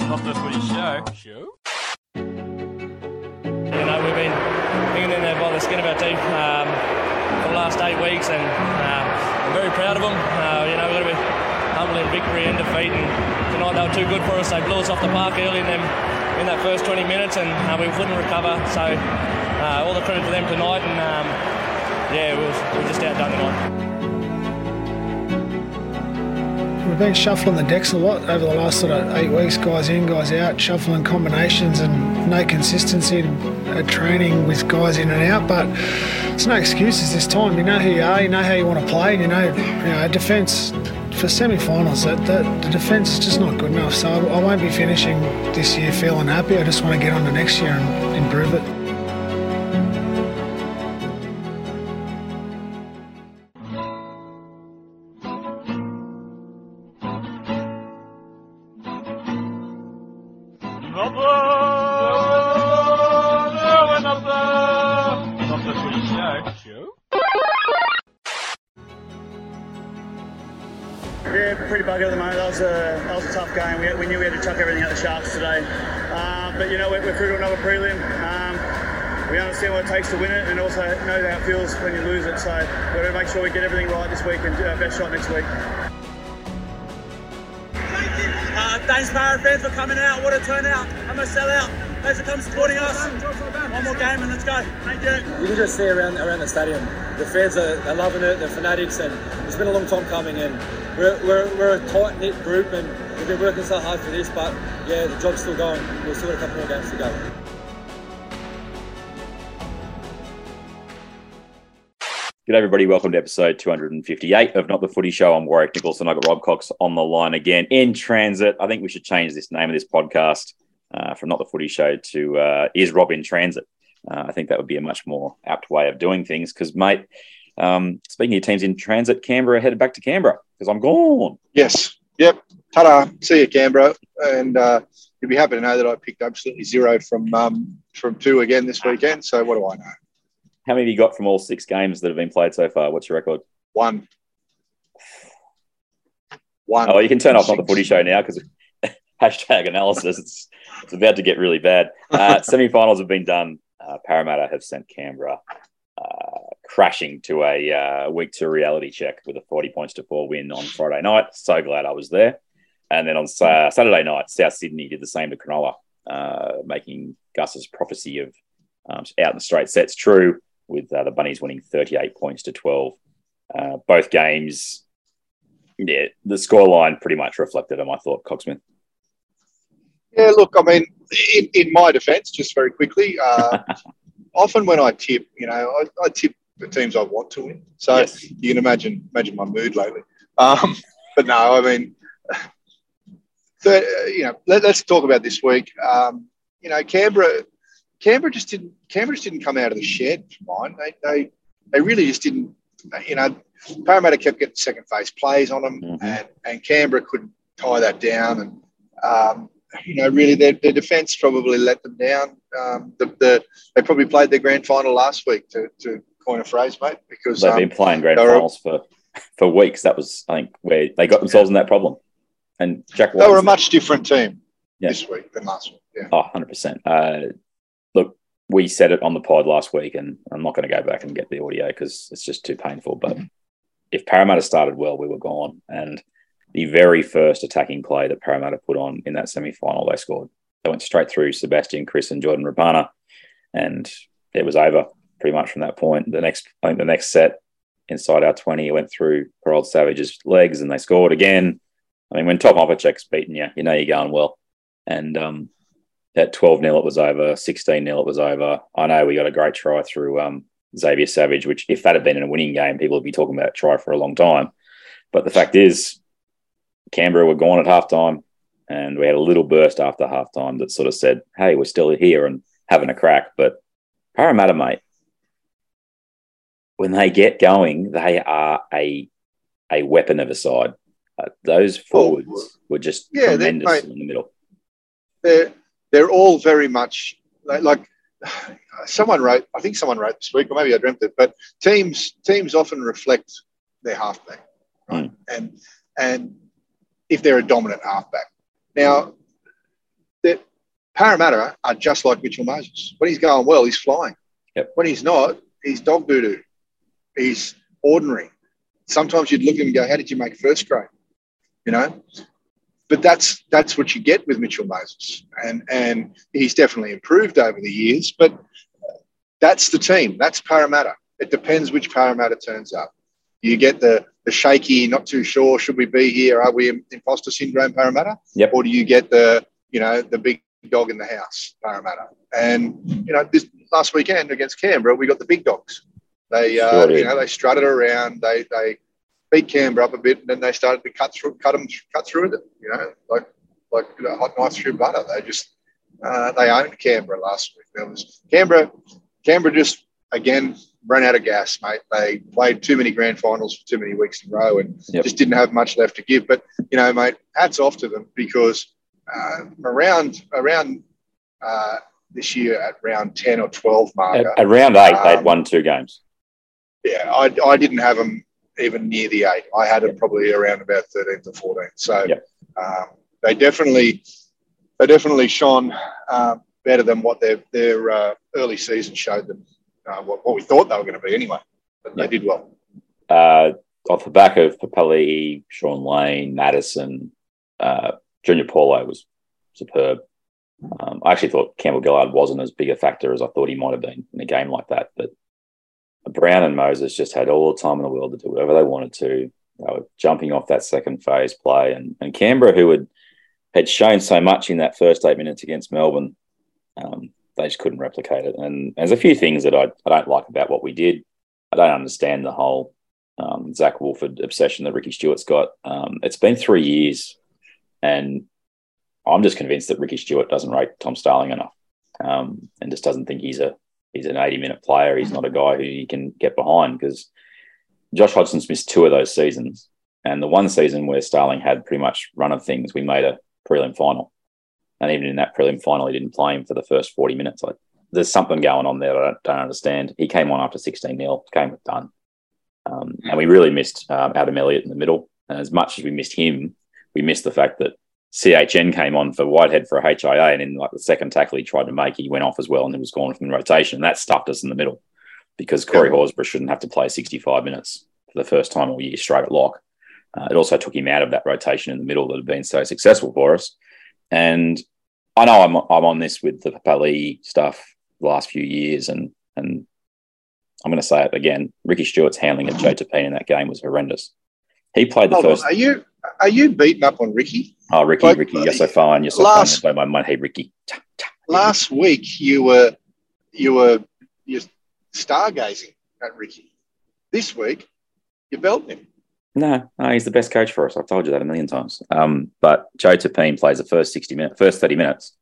Not the footy show. Show? You know, we've been hanging in there by the skin of our teeth um, for the last eight weeks, and uh, I'm very proud of them. Uh, you know, we've got to be humble in victory and defeat, and tonight they were too good for us. They blew us off the park early in them in that first 20 minutes, and uh, we couldn't recover. So uh, all the credit to them tonight, and um, yeah, we were, we were just outdone tonight. We've been shuffling the decks a lot over the last sort of eight weeks, guys in, guys out, shuffling combinations and no consistency at training with guys in and out. But it's no excuses this time. You know who you are, you know how you want to play, and you know, you know a defence for semi-finals. That, the defence is just not good enough. So I won't be finishing this year feeling happy. I just want to get on to next year and improve it. Yeah, pretty buggered at the moment. That was a that was a tough game. We, we knew we had to chuck everything at the Sharks today, um, but you know we're, we're through to another prelim. Um, we understand what it takes to win it, and also know how it feels when you lose it. So we've got to make sure we get everything right this week and do our best shot next week. Thanks, Para fans, for coming out. What a turnout. I'm a sellout. Thanks for coming supporting us. One more game and let's go. Thank you. you can just see around around the stadium. The fans are, are loving it. They're fanatics, and it's been a long time coming. And we're, we're, we're a tight knit group, and we've been working so hard for this. But yeah, the job's still going. We've still got a couple more games to go. Good everybody. Welcome to episode 258 of Not the Footy Show. I'm Warwick Nicholson. I've got Rob Cox on the line again in transit. I think we should change this name of this podcast uh, from Not the Footy Show to uh, Is Rob in Transit? Uh, I think that would be a much more apt way of doing things because, mate, um, speaking of teams in transit, Canberra headed back to Canberra because I'm gone. Yes. Yep. Ta-da. See you, Canberra. And uh, you'll be happy to know that I picked absolutely zero from um, from two again this weekend. So what do I know? How many have you got from all six games that have been played so far? What's your record? One. One. Oh, you can turn off on the Footy Show now because hashtag analysis. It's, it's about to get really bad. Uh, semi-finals have been done. Uh, Parramatta have sent Canberra uh, crashing to a uh, week two reality check with a 40 points to four win on Friday night. So glad I was there. And then on Sa- Saturday night, South Sydney did the same to Cronulla, uh, making Gus's prophecy of um, out in the straight sets true, with uh, the Bunnies winning 38 points to 12. Uh, both games, yeah, the scoreline pretty much reflected them, I thought, Cogsmith. Yeah, look, I mean, in, in my defence, just very quickly, uh, often when I tip, you know, I, I tip the teams I want to win. So Yes. you can imagine imagine my mood lately. Um, but no, I mean, the, you know, let, us talk about this week. Um, you know, Canberra, Canberra just didn't Canberra just didn't come out of the shed mine. They they they really just didn't. You know, Parramatta kept getting second phase plays on them, Mhm. and and Canberra couldn't tie that down. And um, you know, really, their, their defence probably let them down. Um, the, the they probably played their grand final last week to, to coin a phrase, mate, because They've um, been playing grand finals for, for weeks. That was, I think, where they got themselves in that problem. And Jack they were a much different team Yeah. this week than last week. Yeah. Oh, 100%. Uh, we said it on the pod last week, and I'm not going to go back and get the audio because it's just too painful. But if Parramatta started well, we were gone. And the very first attacking play that Parramatta put on in that semi final, they scored. They went straight through Sebastian, Kris, and Jordan Rapana, and it was over pretty much from that point. The next, I think, the next set inside our 20, it went through Harold Savage's legs, and they scored again. I mean, when Tom Opacic's beaten you, you know you're going well. And um, at 12 0, it was over. 16 0, it was over. I know we got a great try through um, Xavier Savage, which, if that had been in a winning game, people would be talking about try for a long time. But the fact is, Canberra were gone at halftime, and we had a little burst after halftime that sort of said, hey, we're still here and having a crack. But Parramatta, mate, when they get going, they are a a weapon of a side. Uh, those forwards were just Yeah, tremendous in the middle. they're they're all very much like, like someone wrote. I think someone wrote this week, or maybe I dreamt it. But teams teams often reflect their halfback, right? Hmm. And and if they're a dominant halfback, now that Parramatta are just like Mitchell Moses. When he's going well, he's flying. Yep. When he's not, he's dog doo doo. He's ordinary. Sometimes you'd look at him and go, "How did you make first grade?" You know. But that's that's what you get with Mitchell Moses, and and he's definitely improved over the years. But that's the team. That's Parramatta. It depends which Parramatta turns up. You get the the shaky, not too sure, should we be here? Are we imposter syndrome Parramatta? Yep. Or do you get the you know the big dog in the house Parramatta? And you know this last weekend against Canberra, we got the big dogs. They uh, Sure you know they strutted around. They they beat Canberra up a bit, and then they started to cut through cut them cut through it. You know like like a hot knife through butter. They just uh, they owned Canberra last week. There was Canberra. Canberra just again ran out of gas, mate. They played too many grand finals for too many weeks in a row and Yep. just didn't have much left to give. But you know, mate, hats off to them because uh, around around uh, this year at round ten or twelve At, marker, at round eight, they'd Um, won two games. yeah, I, I didn't have them even near the eight. I had it probably around about thirteen to fourteen. So Yep. um, they definitely they definitely shone uh, better than what their their uh, early season showed them. Uh, what, what we thought they were going to be anyway. But they did well. uh, off the back of Papali, Shaun Lane, Matterson, uh, Junior Paulo was superb. Um, I actually thought Campbell Gillard wasn't as big a factor as I thought he might have been in a game like that. But Brown and Moses just had all the time in the world to do whatever they wanted to. They were jumping off that second phase play, and, and Canberra, who had had shown so much in that first eight minutes against Melbourne, um, they just couldn't replicate it. And there's a few things that I, I don't like about what we did. I don't understand the whole um, Zac Woolford obsession that Ricky Stuart's got. Um, it's been three years, and I'm just convinced that Ricky Stewart doesn't rate Tom Starling enough, um, and just doesn't think he's a he's an 80 minute player. He's not a guy who you can get behind because Josh Hodgson's missed two of those seasons, and the one season where Starling had pretty much run of things, we made a prelim final, and even in that prelim final, he didn't play him for the first 40 minutes. Like there's something going on there that I don't, don't understand. He came on after 16 nil, game was done. Um, and we really missed um, Adam Elliott in the middle. And as much as we missed him, we missed the fact that CHN came on for Whitehead for a HIA, and in like the second tackle he tried to make, he went off as well, and he was gone from the rotation. And that stuffed us in the middle because Corey Horsburgh shouldn't have to play 65 minutes for the first time all year straight at lock. Uh, it also took him out of that rotation in the middle that had been so successful for us. And I know I'm I'm on this with the Papali stuff the last few years, and and I'm going to say it again. Ricky Stuart's handling of Joe Tapine in that game was horrendous. He played the Hold first. on, are you are you beating up on Ricky? Oh, Ricky, Like, Ricky, you're so fine. You're so last- fine. My mind, hey, Ricky. Last week you were you were you stargazing at Ricky. This week you belting him. No, no, he's the best coach for us. I've told you that a million times. Um, but Joe Tapine plays the first 60 minutes, first 30 minutes.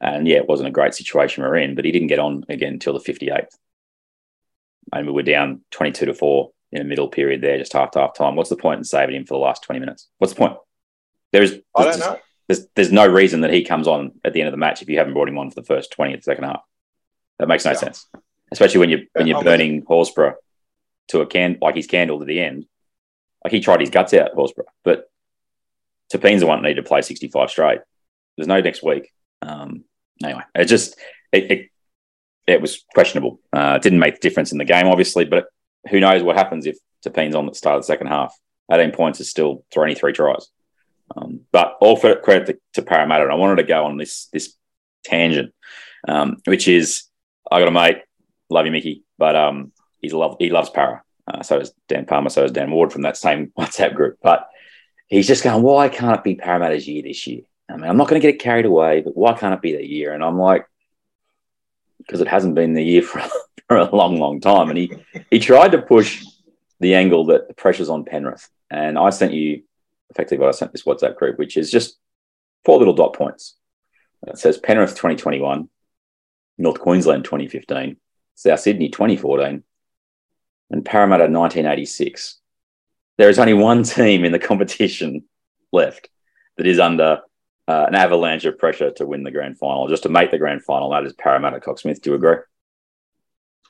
And yeah, it wasn't a great situation we're in, but he didn't get on again until the 58th. And we were down 22 to 4 in a middle period there, just after half time. What's the point in saving him for the last 20 minutes? What's the point? There's, I don't know. There's, there's no reason that he comes on at the end of the match if you haven't brought him on for the first 20 of the second half. That makes no Yeah. sense. Especially when you when you're I'm with burning Horsburgh to a can like he's candle to the end. Like he tried his guts out, Horsburgh, but Tapine's the one that needed to play 65 straight. There's no next week. Um, anyway, it just it, it, it was questionable. Uh, it didn't make the difference in the game, obviously, but who knows what happens if Tapine's on at the start of the second half. 18 points is still 23 tries. Um, but all credit to, to Parramatta, and I wanted to go on this this tangent, um, which is I got a mate, love you, Mickey, but um, he's love he loves Para. Uh, so does Dan Palmer, so does Dan Ward from that same WhatsApp group. But he's just going, why can't it be Parramatta's year this year? I mean, I'm not going to get it carried away, but why can't it be their year? And I'm like, because it hasn't been the year for, for a long, long time. And he he tried to push the angle that the pressure's on Penrith. And I sent you effectively what I sent this WhatsApp group, which is just four little dot points. It says Penrith 2021, North Queensland 2015, South Sydney 2014, and Parramatta 1986. There is only one team in the competition left that is under uh, an avalanche of pressure to win the grand final, just to make the grand final. That is Parramatta Cocksmith. Do you agree?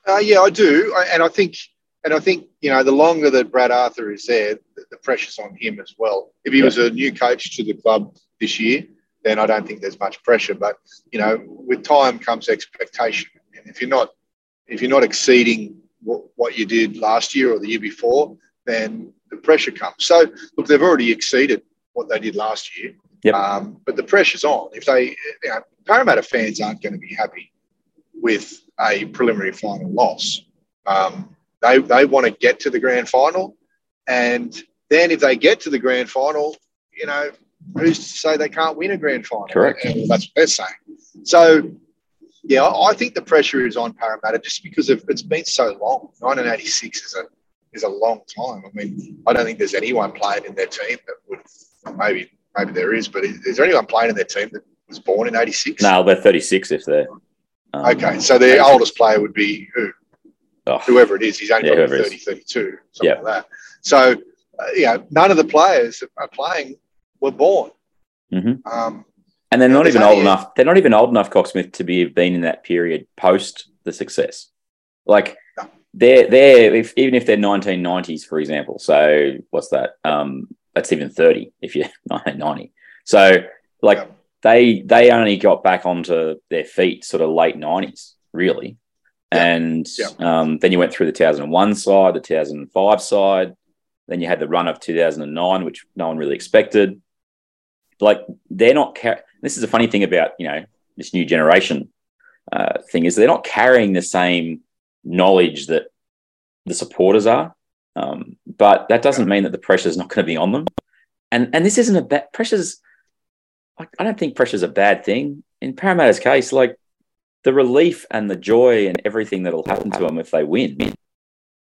Uh, yeah, I do, I- and I think, and I think you know, the longer that Brad Arthur is there, the, the pressure's on him as well. If he Yeah. was a new coach to the club this year, then I don't think there's much pressure. But you know, with time comes expectation, and if you're not if you're not exceeding what, what you did last year or the year before, then the pressure comes. So look, they've already exceeded what they did last year. Yep. Um, but the pressure's on. If they, you know, Parramatta fans aren't going to be happy with a preliminary final loss. Um, they they want to get to the grand final, and then if they get to the grand final, you know, who's to say they can't win a grand final? Correct. And that's what they're saying. So, yeah, I think the pressure is on Parramatta just because of it's been so long. 1986 is a is a long time. I mean, I don't think there's anyone playing in their team that would maybe maybe there is, but is, is there anyone playing in their team that was born in 86? No, they're 36 if they're. um, Okay, so the oldest player would be who? oh, whoever it is. He's only Yeah, got 30, is. 32, something Yeah. like that. So, uh, yeah, none of the players that are playing were born. Mhm. Um, And they're not even old enough. They're not even old enough, Cocksmith, to be have been in that period post the success. Like No. they're they're if, even if they're 1990s, for example. So what's that? Um, that's even 30 if you're 1990. So like Yeah. they they only got back onto their feet sort of late 90s, really. Yeah. And Yeah. um, then you went through the 2001 side, the 2005 side. Then you had the run of 2009, which no one really expected. Like they're not. Car- this is a funny thing about you know this new generation uh, thing is they're not carrying the same knowledge that the supporters are. Um, but that doesn't mean that the pressure is not going to be on them. And and this isn't a bad pressure's. Like, I don't think pressure's a bad thing in Parramatta's case. Like the relief and the joy and everything that'll happen to them if they win,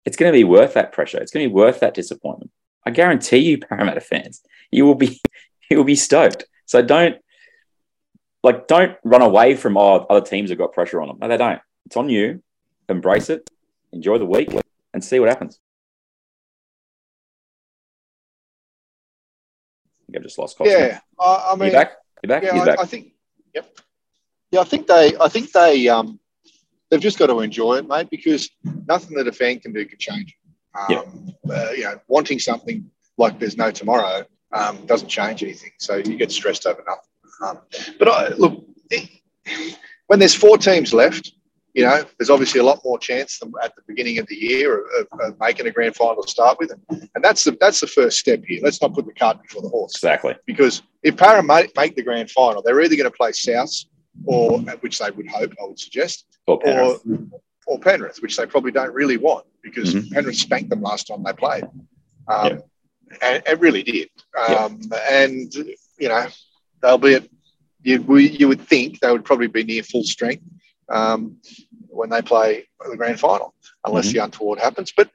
it's going to be worth that pressure. It's going to be worth that disappointment. I guarantee you, Parramatta fans, you will be you will be stoked. So don't like don't run away from oh other teams have got pressure on them. No, they don't. It's on you. Embrace it. Enjoy the week and see what happens. Think I've just lost. Coxman. yeah, I, I you mean, back? You back? yeah, He's I, back. I think, yep. Yeah, I think they, I think they, um, they've just got to enjoy it, mate, because nothing that a fan can do can change it. Um, uh, you know, wanting something like there's no tomorrow um, doesn't change anything. So you get stressed over nothing. Um, but I, look, it, when there's four teams left, you know, there's obviously a lot more chance than at the beginning of the year of, of, making a grand final to start with, and, and that's the that's the first step here. Let's not put the cart before the horse exactly. because if Para make, the grand final, they're either going to play South or which they would hope, I would suggest, Or Penrith. or or Penrith, which they probably don't really want because Mhm. Penrith spanked them last time they played, um, and it really did. Um, And you know they'll be at you. You would think they would probably be near full strength um, when they play the grand final, unless the untoward happens. But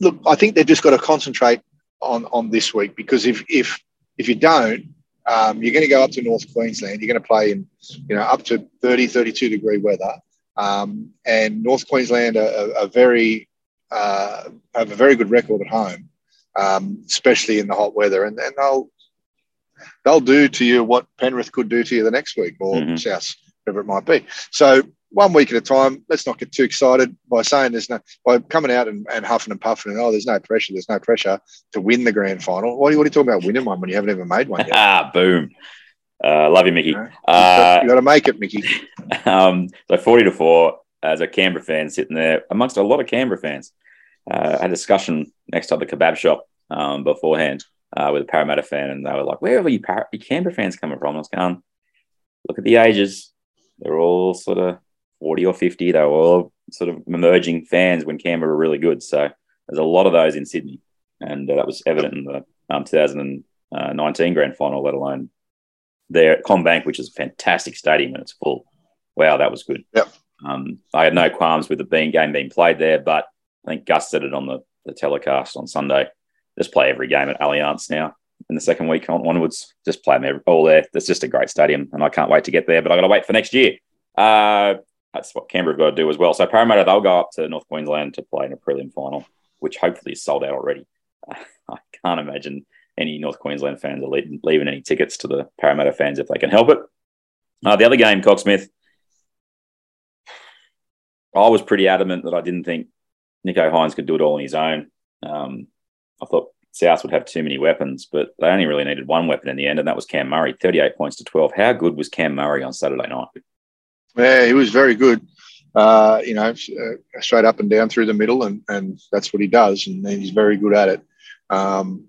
look, I think they've just got to concentrate on on this week because if if if you don't, um, you're going to go up to North Queensland. You're going to play in you know up to 30, 32 degree weather. Um, and North Queensland are, are, are very uh, have a very good record at home, um, especially in the hot weather, and, and they'll they'll do to you what Penrith could do to you the next week or Mhm. South, whatever it might be. So one week at a time. Let's not get too excited by saying there's no by coming out and, and huffing and puffing and oh, there's no pressure, there's no pressure to win the grand final. What are you, what are you talking about winning one when you haven't even made one yet? ah, boom. Uh, love you, Mickey. You know? Uh, you got to make it, Mickey. um, so 40 to 4 as a Canberra fan sitting there amongst a lot of Canberra fans. Uh, I had a discussion next to the kebab shop um, beforehand uh, with a Parramatta fan, and they were like, Where are you, Par- you Canberra fans coming from? I was going, Look at the ages. They're all sort of 40 or 50. They were all sort of emerging fans when Canberra were really good. So there's a lot of those in Sydney. And uh, that was evident in the um, 2019 grand final, let alone there at CommBank, which is a fantastic stadium and it's full. Wow, that was good. Yep. Um, I had no qualms with the being game being played there, but I think Gus said it on the, the telecast on Sunday. Just play every game at Allianz now in the second week on, onwards. Just play them all there. It's just a great stadium, and I can't wait to get there. But I got to wait for next year. Uh, that's what Canberra have got to do as well. So Parramatta they'll go up to North Queensland to play in a prelim final, which hopefully is sold out already. I can't imagine any North Queensland fans are leaving, leaving any tickets to the Parramatta fans if they can help it. Uh, the other game, Cocksmith, I was pretty adamant that I didn't think Nicho Hynes could do it all on his own. Um, I thought South would have too many weapons, but they only really needed one weapon in the end, and that was Cam Murray, 38 points to 12. How good was Cam Murray on Saturday night? Yeah, he was very good. Uh, you know, uh, straight up and down through the middle, and, and that's what he does, and he's very good at it. Um,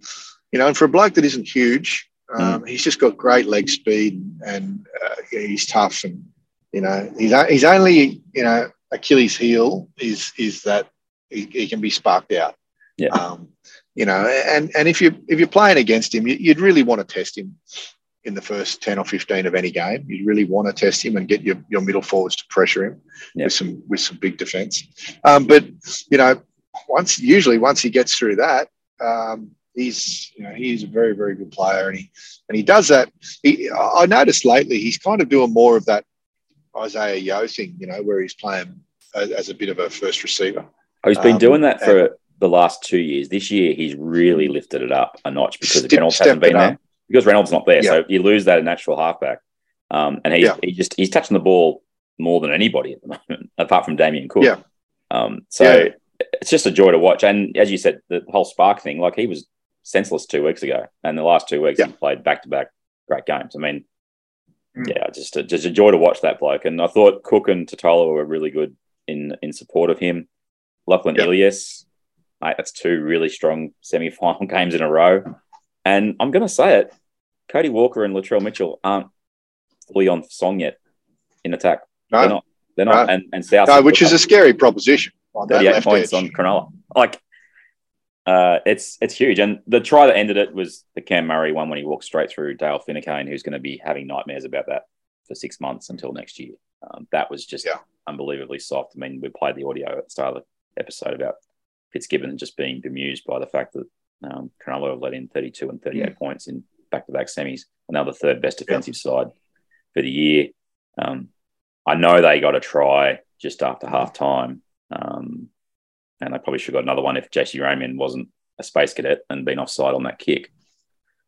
you know, and for a bloke that isn't huge, um, mm. he's just got great leg speed, and uh, he's tough, and you know, he's he's only you know Achilles' heel is is that he, he can be sparked out. Yeah. Um, you know, and and if you if you're playing against him, you'd really want to test him in the first 10 or 15 of any game. You'd really want to test him and get your, your middle forwards to pressure him yep. with some with some big defence. Um, but you know, once usually once he gets through that, um, he's you know he's a very very good player and he and he does that. He, I noticed lately he's kind of doing more of that Isaiah Yeo thing, you know, where he's playing as, as a bit of a first receiver. Oh, he's been um, doing that for the last two years. This year he's really lifted it up a notch because step, Reynolds hasn't been there because Reynolds not there. Yeah. So you lose that natural halfback. Um, and he, yeah. he just he's touching the ball more than anybody at the moment, apart from Damien Cook. Yeah. Um, so yeah. it's just a joy to watch. And as you said, the whole spark thing, like he was senseless two weeks ago, and the last two weeks he played back to back great games. I mean, mm. yeah, just a, just a joy to watch that bloke. And I thought Cook and Tatola were really good in in support of him. Lachlan. Ilias, mate, that's two really strong semi final games in a row. And I'm going to say it, Cody Walker and Latrell Mitchell aren't fully on song yet in attack. No, they're not. They're not. No. And, and South. No, which is a scary proposition. 38 points edge. on Cronulla. Like, uh, it's it's huge. And the try that ended it was the Cam Murray one when he walked straight through Dale Finucane, who's going to be having nightmares about that for six months until next year. Um, that was just yeah. unbelievably soft. I mean, we played the audio at the start of the episode about Fitzgibbon just being bemused by the fact that um, Cronulla have let in 32 and 38 mm. points in back-to-back semis, the third best defensive yeah. side for the year. Um, I know they got a try just after half time, um, and they probably should have got another one if Jesse Ramien wasn't a space cadet and been offside on that kick.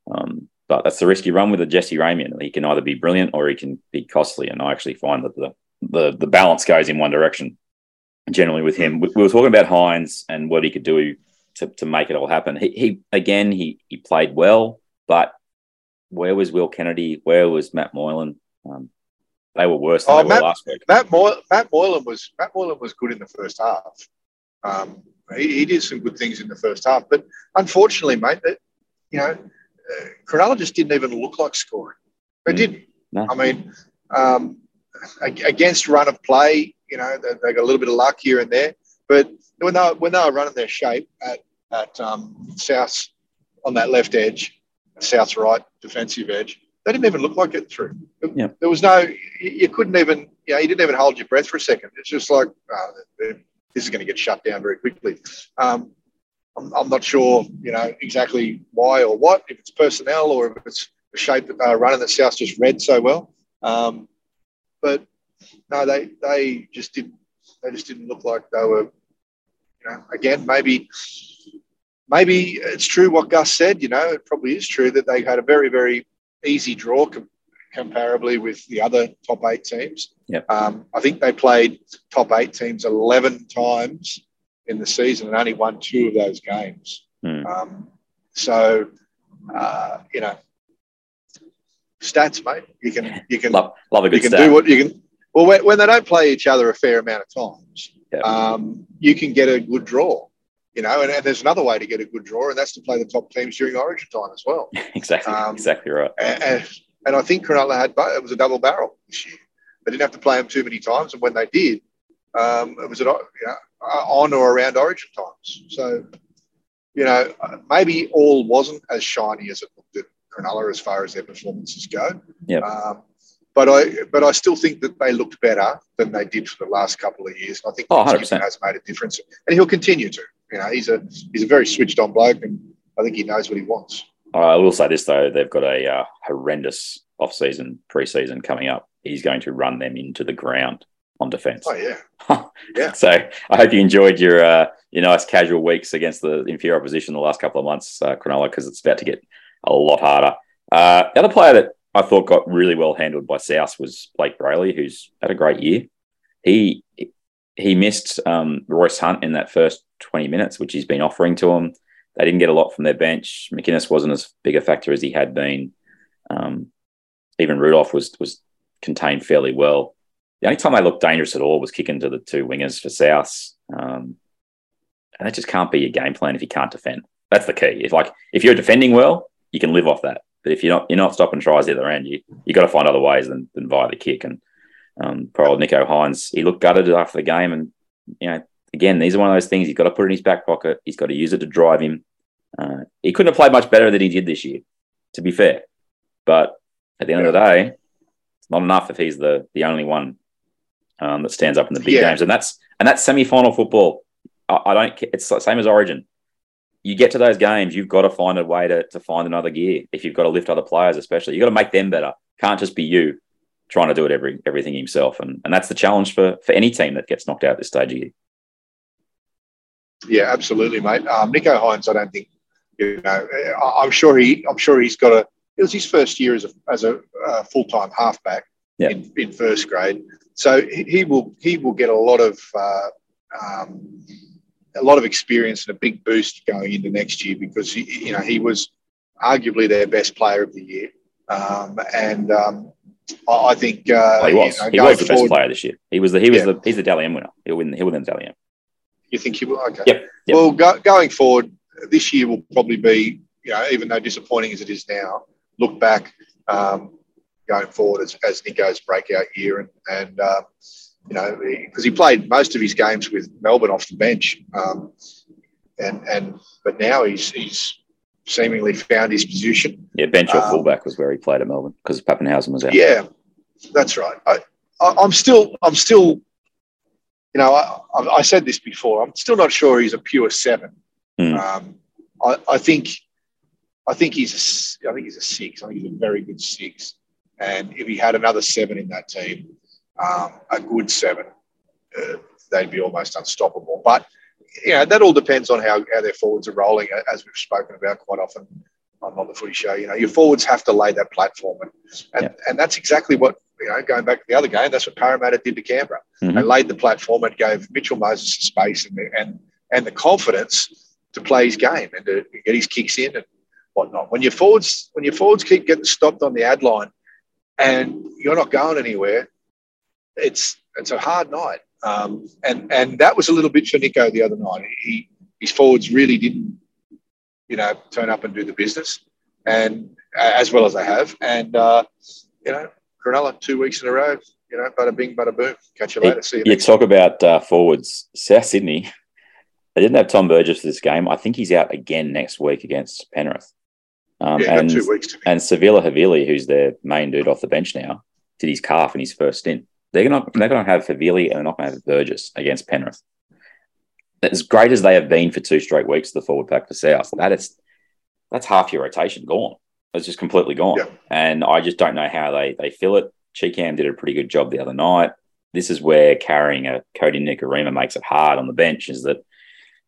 Um, but that's the risk you run with a Jesse Ramien. He can either be brilliant or he can be costly, and I actually find that the the, the balance goes in one direction generally with him. We, we were talking about Hynes and what he could do to, to make it all happen. He, he again he he played well, but where was Will Kennedy? Where was Matt Moylan? Um, they were worse than oh, they Matt, were last week. Matt, Moy- Matt Moylan was Matt Moylan was good in the first half. Um, he, he, did some good things in the first half, but unfortunately, mate, that you know, uh, Cronulla just didn't even look like scoring. They mm. didn't. No. I mean, um, against run of play, you know, they, they, got a little bit of luck here and there, but when they were, when they were running their shape at at um, South on that left edge, South's right defensive edge. They didn't even look like getting through. Yeah. There was no, you couldn't even, you know, you didn't even hold your breath for a second. It's just like, oh, this is going to get shut down very quickly. Um, I'm, I'm, not sure, you know, exactly why or what, if it's personnel or if it's the shape that they are running that South just read so well. Um, but no, they they just didn't they just didn't look like they were, you know, again maybe maybe it's true what Gus said. You know, it probably is true that they had a very, very easy draw com- comparably with the other top eight teams. Yep. Um, I think they played top eight teams 11 times in the season and only won two of those games. Mm. Um, so, uh, you know, stats, mate. You can you can love, love a good you can stat. do what you can. Well, when, when, they don't play each other a fair amount of times, yep. um, you can get a good draw you know, and, and, there's another way to get a good draw, and that's to play the top teams during Origin time as well. exactly, um, exactly right. And, and, I think Cronulla had it was a double barrel this year. They didn't have to play them too many times, and when they did, um, it was at, you know, on or around Origin times. So, you know, maybe all wasn't as shiny as it looked at Cronulla as far as their performances go. Yeah. But I, but I still think that they looked better than they did for the last couple of years. And I think oh, has made a difference, and he'll continue to. You know, he's a he's a very switched on bloke, and I think he knows what he wants. I will say this though: they've got a uh, horrendous off-season pre-season coming up. He's going to run them into the ground on defence. Oh yeah, yeah. so I hope you enjoyed your uh, your nice casual weeks against the inferior opposition the last couple of months, uh, Cronulla, because it's about to get a lot harder. Uh, the other player that I thought got really well handled by South was Blake Brailey, who's had a great year. He he missed um, Royce Hunt in that first 20 minutes, which he's been offering to him. they didn't get a lot from their bench. McInnes wasn't as big a factor as he had been. Um, even Rudolf was was contained fairly well. The only time they looked dangerous at all was kicking to the two wingers for South. Um, and that just can't be your game plan if you can't defend. That's the key. If like if you're defending well, you can live off that. But if you're not you're not stopping tries the other end, you you got to find other ways than, than via the kick. And um, poor old Nicho Hynes, he looked gutted after the game, and you know again, these are one of those things he's got to put in his back pocket. He's got to use it to drive him. Uh, he couldn't have played much better than he did this year, to be fair. But at the end of the day, it's not enough if he's the the only one um, that stands up in the big Yeah. games, and that's and that's semi final football. I, I don't. It's the same as Origin. You get to those games, you've got to find a way to, to find another gear. If you've got to lift other players, especially, you've got to make them better. Can't just be you trying to do it every everything himself, and and that's the challenge for for any team that gets knocked out at this stage of year. Yeah, absolutely, mate. Um, Nicho Hynes, I don't think you know. I'm sure he. I'm sure he's got a. It was his first year as a as a uh, full time halfback Yeah. in, in first grade, so he, he will he will get a lot of uh, um, a lot of experience and a big boost going into next year because he, you know he was arguably their best player of the year, um, and um, I, I think uh, Well, he was. you know, he was the best player this year. He was the he was Yeah. the he's the Dally M winner. He'll win. He'll win the Dally M. You think he will? Okay. Yep. Yep. Well, go, going forward, this year will probably be, you know, even though disappointing as it is now, look back um, going forward as, as Nicho's breakout year. And, and uh, you know, because he played most of his games with Melbourne off the bench. Um, and, and, but now he's, he's seemingly found his position. Yeah, bench or Um, fullback was where he played at Melbourne because Papenhuyzen was out. Yeah, that's right. I, I'm still, I'm still, you know, I, I I said this before. I'm still not sure he's a pure seven. Hmm. Um, I, I think, I think he's a, I think he's a six. I think he's a very good six. And if he had another seven in that team, um, a good seven, uh, they'd be almost unstoppable. But you know, that all depends on how, how their forwards are rolling, as we've spoken about quite often on, on the footy show. You know, your forwards have to lay that platform, and and, and that's exactly what you know. Going back to the other game, that's what Parramatta did to Canberra. Mhm. They laid the platform and gave Mitchell Moses the space and the, and and the confidence to play his game and to get his kicks in and whatnot. When your forwards when your forwards keep getting stopped on the ad line and you're not going anywhere, it's it's a hard night. Um, and and that was a little bit for Nicho the other night. He his forwards really didn't, you know, turn up and do the business, and as well as they have. And uh, you know, Cronulla two weeks in a row. You know, bada bing, bada boom. Catch you later. See you. You talk about uh, forwards. South Sydney, they didn't have Tom Burgess for this game. I think he's out again next week against Penrith. Um, Yeah, and, two weeks and Siliva Havili, who's their main dude off the bench now, did his calf in his first stint. They're gonna they're gonna have Havili and they're not gonna have Burgess against Penrith. As great as they have been for two straight weeks, the forward pack for South, that is that's half your rotation gone. It's just completely gone. Yeah. And I just don't know how they they fill it. Cheekham did a pretty good job the other night. This is where carrying a Kodi Nikorima makes it hard on the bench. Is that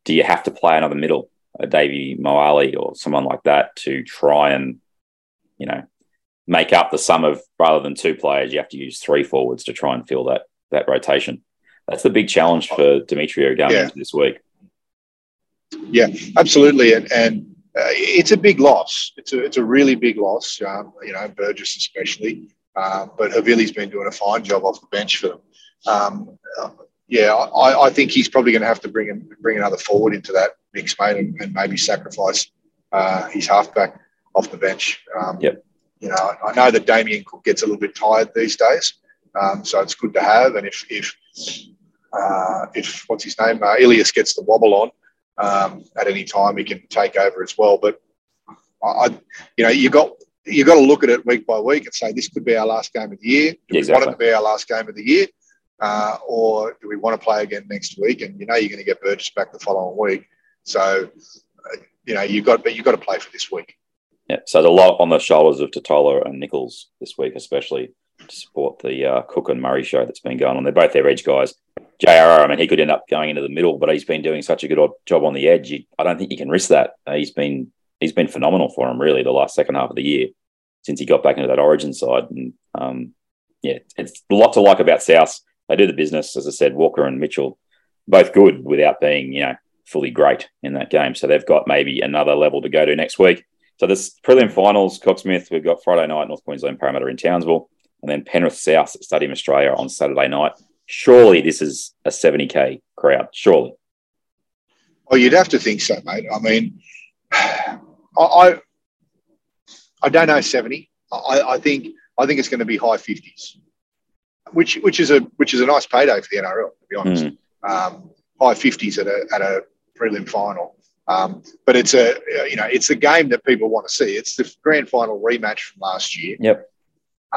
do you have to play another middle, a Davvy Moale or someone like that, to try and you know make up the sum of rather than two players, you have to use three forwards to try and fill that that rotation. That's the big challenge for Demetriou going Yeah. this week. Yeah, absolutely, and and uh, it's a big loss. It's a it's a really big loss. Um, you know, Burgess especially, um, but Havili's been doing a fine job off the bench for them. Um, uh, yeah, I, I think he's probably going to have to bring him, bring another forward into that mix, mate, and, and maybe sacrifice uh, his halfback off the bench. Um, Yep. You know, I know that Damien Cook gets a little bit tired these days, um, so it's good to have. And if if uh, if what's his name, uh, Ilias gets the wobble on, um, at any time he can take over as well. But I, you know, you got you got to look at it week by week and say this could be our last game of the year. Do we want it to be our last game of the year, uh, or do we want to play again next week? And you know, you're going to get Burgess back the following week, so uh, you know you got but you got to play for this week. Yeah, so there's a lot on the shoulders of Tatola and Nichols this week, especially to support the uh, Cook and Murray show that's been going on. They're both their edge guys. JRR, I mean, he could end up going into the middle, but he's been doing such a good job on the edge. You, I don't think you can risk that. Uh, he's been he's been phenomenal for him, really, the last second half of the year since he got back into that Origin side. And um, yeah, it's a lot to like about South. They do the business, as I said. Walker and Mitchell, both good without being you know fully great in that game. So they've got maybe another level to go to next week. So this prelim finals, Cocksmith, we've got Friday night, North Queensland Parramatta in Townsville, and then Penrith South at Stadium Australia on Saturday night. Surely this is a 70k crowd. Surely. Oh, you'd have to think so, mate. I mean, I I, I don't know seventy. I, I think I think it's going to be high fifties, which which is a which is a nice payday for the NRL. To be honest, um, high fifties at a at a prelim final. Um, but it's a you know it's a game that people want to see. It's the grand final rematch from last year. Yep.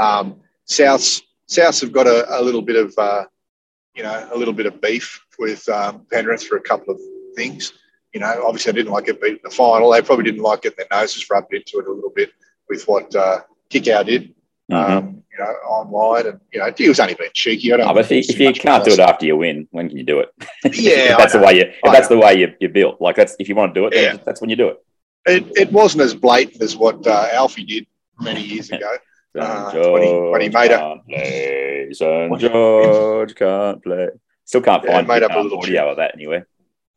Um, Souths Souths have got a, a little bit of uh, you know a little bit of beef with um, Penrith for a couple of things. You know, obviously, I didn't like it beating the final. They probably didn't like getting their noses rubbed into it a little bit with what uh, Kikau did. Mm-hmm. Um, you know, online, and you know, he was only being cheeky. I don't. Oh, but if you, if you can't do it after you win, when can you do it? Yeah, that's the way you. If that's the way you, you're built. Like that's if you want to do it, then Yeah. that's when you do it. it, it wasn't as blatant as what uh, Alfie did many years ago. Uh, when he- when he made a- can't play. St. George can't play. Still can't Yeah, find made up a little audio of that anywhere.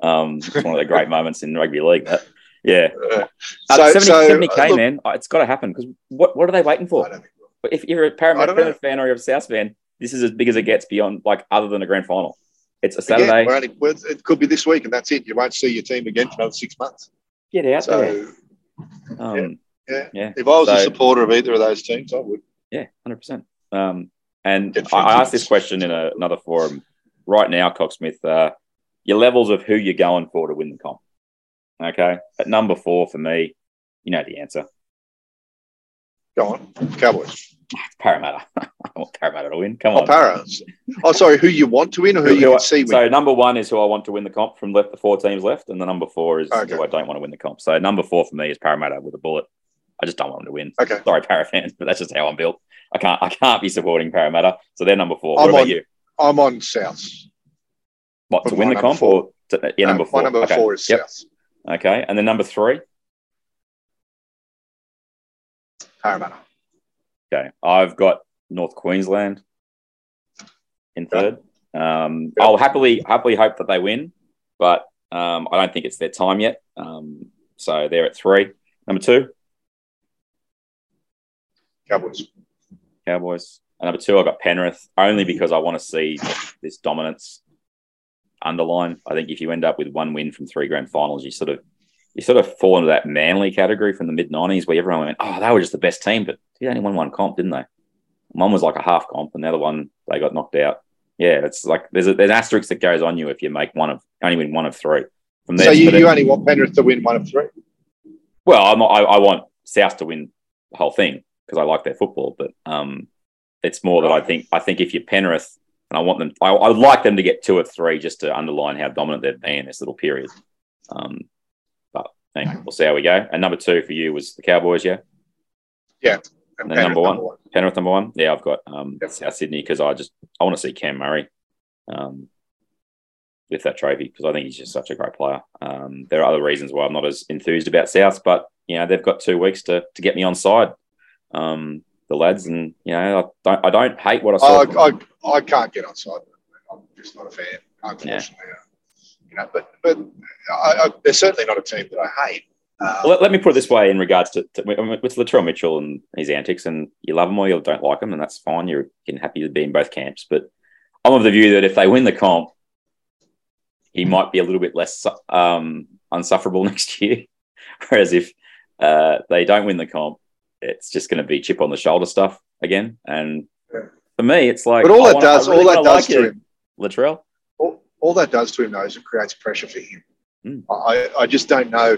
Um, it's one of the great moments in rugby league. That. Yeah, Uh, uh, so, 70, so 70k, look, man. Uh, It's got to happen because what what are they waiting I for? don't think- If you're a Parramatta don't know. Penrith fan or you're a South fan, this is as big as it gets beyond like other than a grand final. It's a Again, Saturday. we're only, it could be this week, and that's it. You won't see your team again for another six months. Get out there. So, Um, yeah. yeah. if I was a supporter of either of those teams, I would. Yeah, hundred percent. Um, and Get I, I asked this question in a, another forum. Right now, Cocksmith, uh, your levels of who you're going for to win the comp. Okay, at number four for me, you know the answer. Go on, Cowboys. Parramatta. I want Parramatta to win. Come on. Oh, on. Paras. Oh, sorry. Who you want to win, or who, Who- you can I- see win? so number one is who I want to win the comp from left the four teams left, and the number four is Okay. who I don't want to win the comp. So number four for me is Parramatta with a bullet. I just don't want them to win. Okay. Sorry, Para fans, but that's just how I'm built. I can't I can't be supporting Parramatta. So they're number four. What I'm about on- you? I'm on South. What to win the comp four- or to, yeah, No, number four? My number Okay. four is Yep. South. Okay, and then number three. Parramatta. Okay, I've got North Queensland in third. Um, Yeah. I'll happily happily hope that they win, but um, I don't think it's their time yet. Um, so they're at three. Number two, Cowboys. Cowboys. And number two, I've got Penrith only because I want to see this dominance underline. I think if you end up with one win from three grand finals, you sort of you sort of fall into that manly category from the mid nineties where everyone went, Oh, they were just the best team, but they only won one comp, didn't they? One was like a half comp and the other one they got knocked out. Yeah, it's like there's a, there's an asterisk that goes on you if you make one of only win one of three. From So there, you, you then- only want Penrith to win one of three. well, I'm, I, I want South to win the whole thing because I like their football, but um, it's more that I think I think if you're Penrith, and I want them, I, I would like them to get two or three just to underline how dominant they've been in this little period. Um, anyway, we'll see how we go. And number two for you was the Cowboys, yeah. And And Penrith number one? Penrith number one, yeah. I've got um, Yep. South Sydney because I just I want to see Cam Murray um, with that trophy because I think he's just such a great player. Um, there are other reasons why I'm not as enthused about South, but you know they've got two weeks to to get me on side, um, the lads, and you know I don't I don't hate what I saw. I, I, I can't get on side. I'm just not a fan, unfortunately. You know, but but I, I, they're certainly not a team that I hate. Um, let, let me put it this way in regards to, to with Latrell Mitchell and his antics, and you love him or you don't like him, and that's fine. You're, you're happy to be in both camps. But I'm of the view that if they win the comp, he might be a little bit less um, unsufferable next year. Whereas if uh, they don't win the comp, it's just going to be chip on the shoulder stuff again. And Yeah. for me, it's like but all I that wanna- does, really all that does like to him, Latrell. All, that does to him though is it creates pressure for him. Mm. I, I just don't know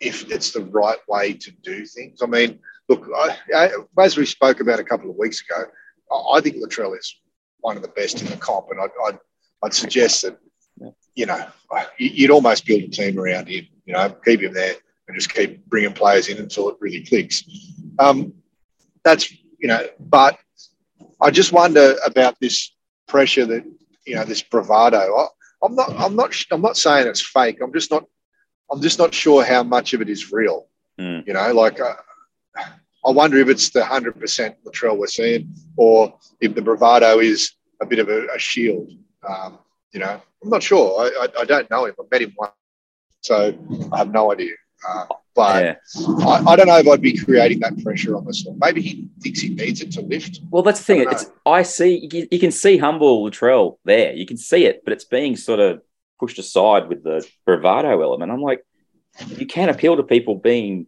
if it's the right way to do things. I mean, look, I, I, as we spoke about a couple of weeks ago, I, I think Latrell is one of the best in the comp, and I'd, I'd, I'd suggest that you know you- you'd almost build a team around him. You know, keep him there and just keep bringing players in until it really clicks. Um, that's you know, but I just wonder about this pressure that you know this bravado. I, I'm not. I'm not. I'm not saying it's fake. I'm just not. I'm just not sure how much of it is real. Mm. You know, like uh, I wonder if it's the hundred percent Latrell we're seeing, or if the bravado is a bit of a, a shield. Um, you know, I'm not sure. I, I, I don't know him. I met him once So I have no idea. Uh, but Yeah. I, I don't know if I'd be creating that pressure on myself. Maybe he thinks he needs it to lift. Well, that's the thing. I It's I see you can, you can see humble Latrell there. You can see it, but it's being sort of pushed aside with the bravado element. I'm like, you can appeal to people being,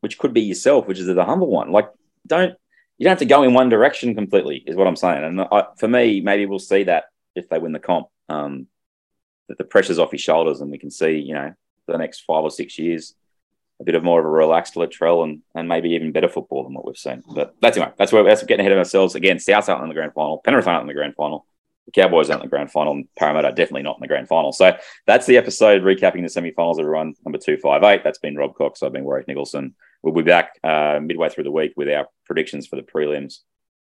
which could be yourself, which is the humble one. Like, don't you don't have to go in one direction completely, is what I'm saying. And I, for me, maybe we'll see that if they win the comp, um, that the pressure's off his shoulders, and we can see, you know, the next five or six years, a bit of more of a relaxed Latrell and, and maybe even better football than what we've seen. But that's anyway, that's where that's getting ahead of ourselves. Again, South aren't in the grand final, Penrith aren't in the grand final, the Cowboys aren't in the grand final, and Parramatta are definitely not in the grand final. So that's the episode recapping the semi-finals. Everyone, number two five eight. That's been Rob Cox. I've been Warwick Nicholson. We'll be back uh, midway through the week with our predictions for the prelims.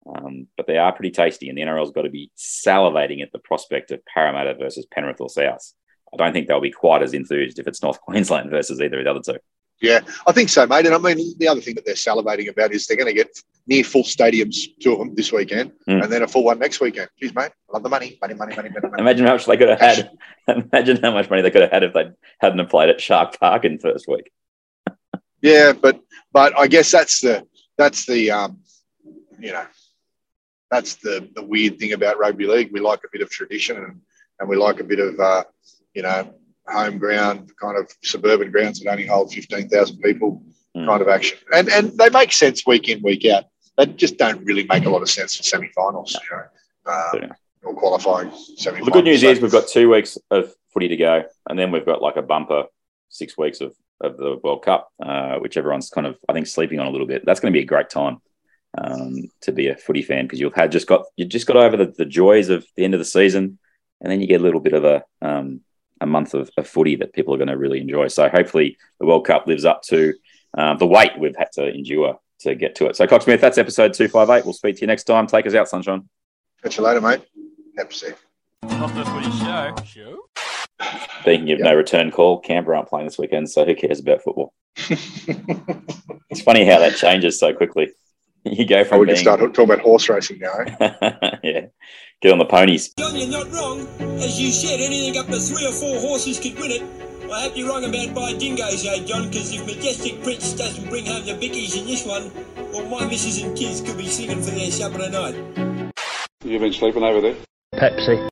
Um, but they are pretty tasty, and the NRL's got to be salivating at the prospect of Parramatta versus Penrith or South. I don't think they'll be quite as enthused if it's North Queensland versus either of the other two. Yeah, I think so, mate. And I mean, the other thing that they're salivating about is they're going to get near full stadiums, two of them this weekend, Mm. and then a full one next weekend. Jeez, mate, I love the money, money, money, money, money. money. Imagine how much they could have had. Imagine how much money they could have had if they hadn't have played at Shark Park in first week. Yeah, but but I guess that's the that's the um, you know, that's the the weird thing about rugby league. We like a bit of tradition and and we like a bit of uh, you know home ground kind of suburban grounds that only hold fifteen thousand people Mm. kind of action, and and they make sense week in week out. They just don't really make a lot of sense for semi-finals, you know, um, Yeah. or qualifying semi-finals. The good news So- is we've got two weeks of footy to go, and then we've got like a bumper six weeks of, of the World Cup, uh, which everyone's kind of I think sleeping on a little bit. That's going to be a great time um, to be a footy fan because you've had just got you just got over the, the joys of the end of the season, and then you get a little bit of a um, a month of, of footy that people are going to really enjoy. So hopefully the World Cup lives up to uh, the weight we've had to endure to get to it. So Cox Smith, that's episode two five eight. We'll speak to you next time. Take us out, Sunshine. Catch you later, mate. Have a seat. Not the footy show. Show? Speaking of Yeah. no return call, Canberra aren't playing this weekend, so who cares about football? It's funny how that changes so quickly. You go Oh, from we can being, start talking about horse racing now. Eh? yeah, get on the ponies. John, you're not wrong. As you said, anything up to three or four horses could win it. I hope you're wrong about buying dingoes, eh, John? Because if Majestic Prince doesn't bring home the bickies in this one, well, my missus and kids could be singing for their supper tonight. You've been sleeping over there? Pepsi.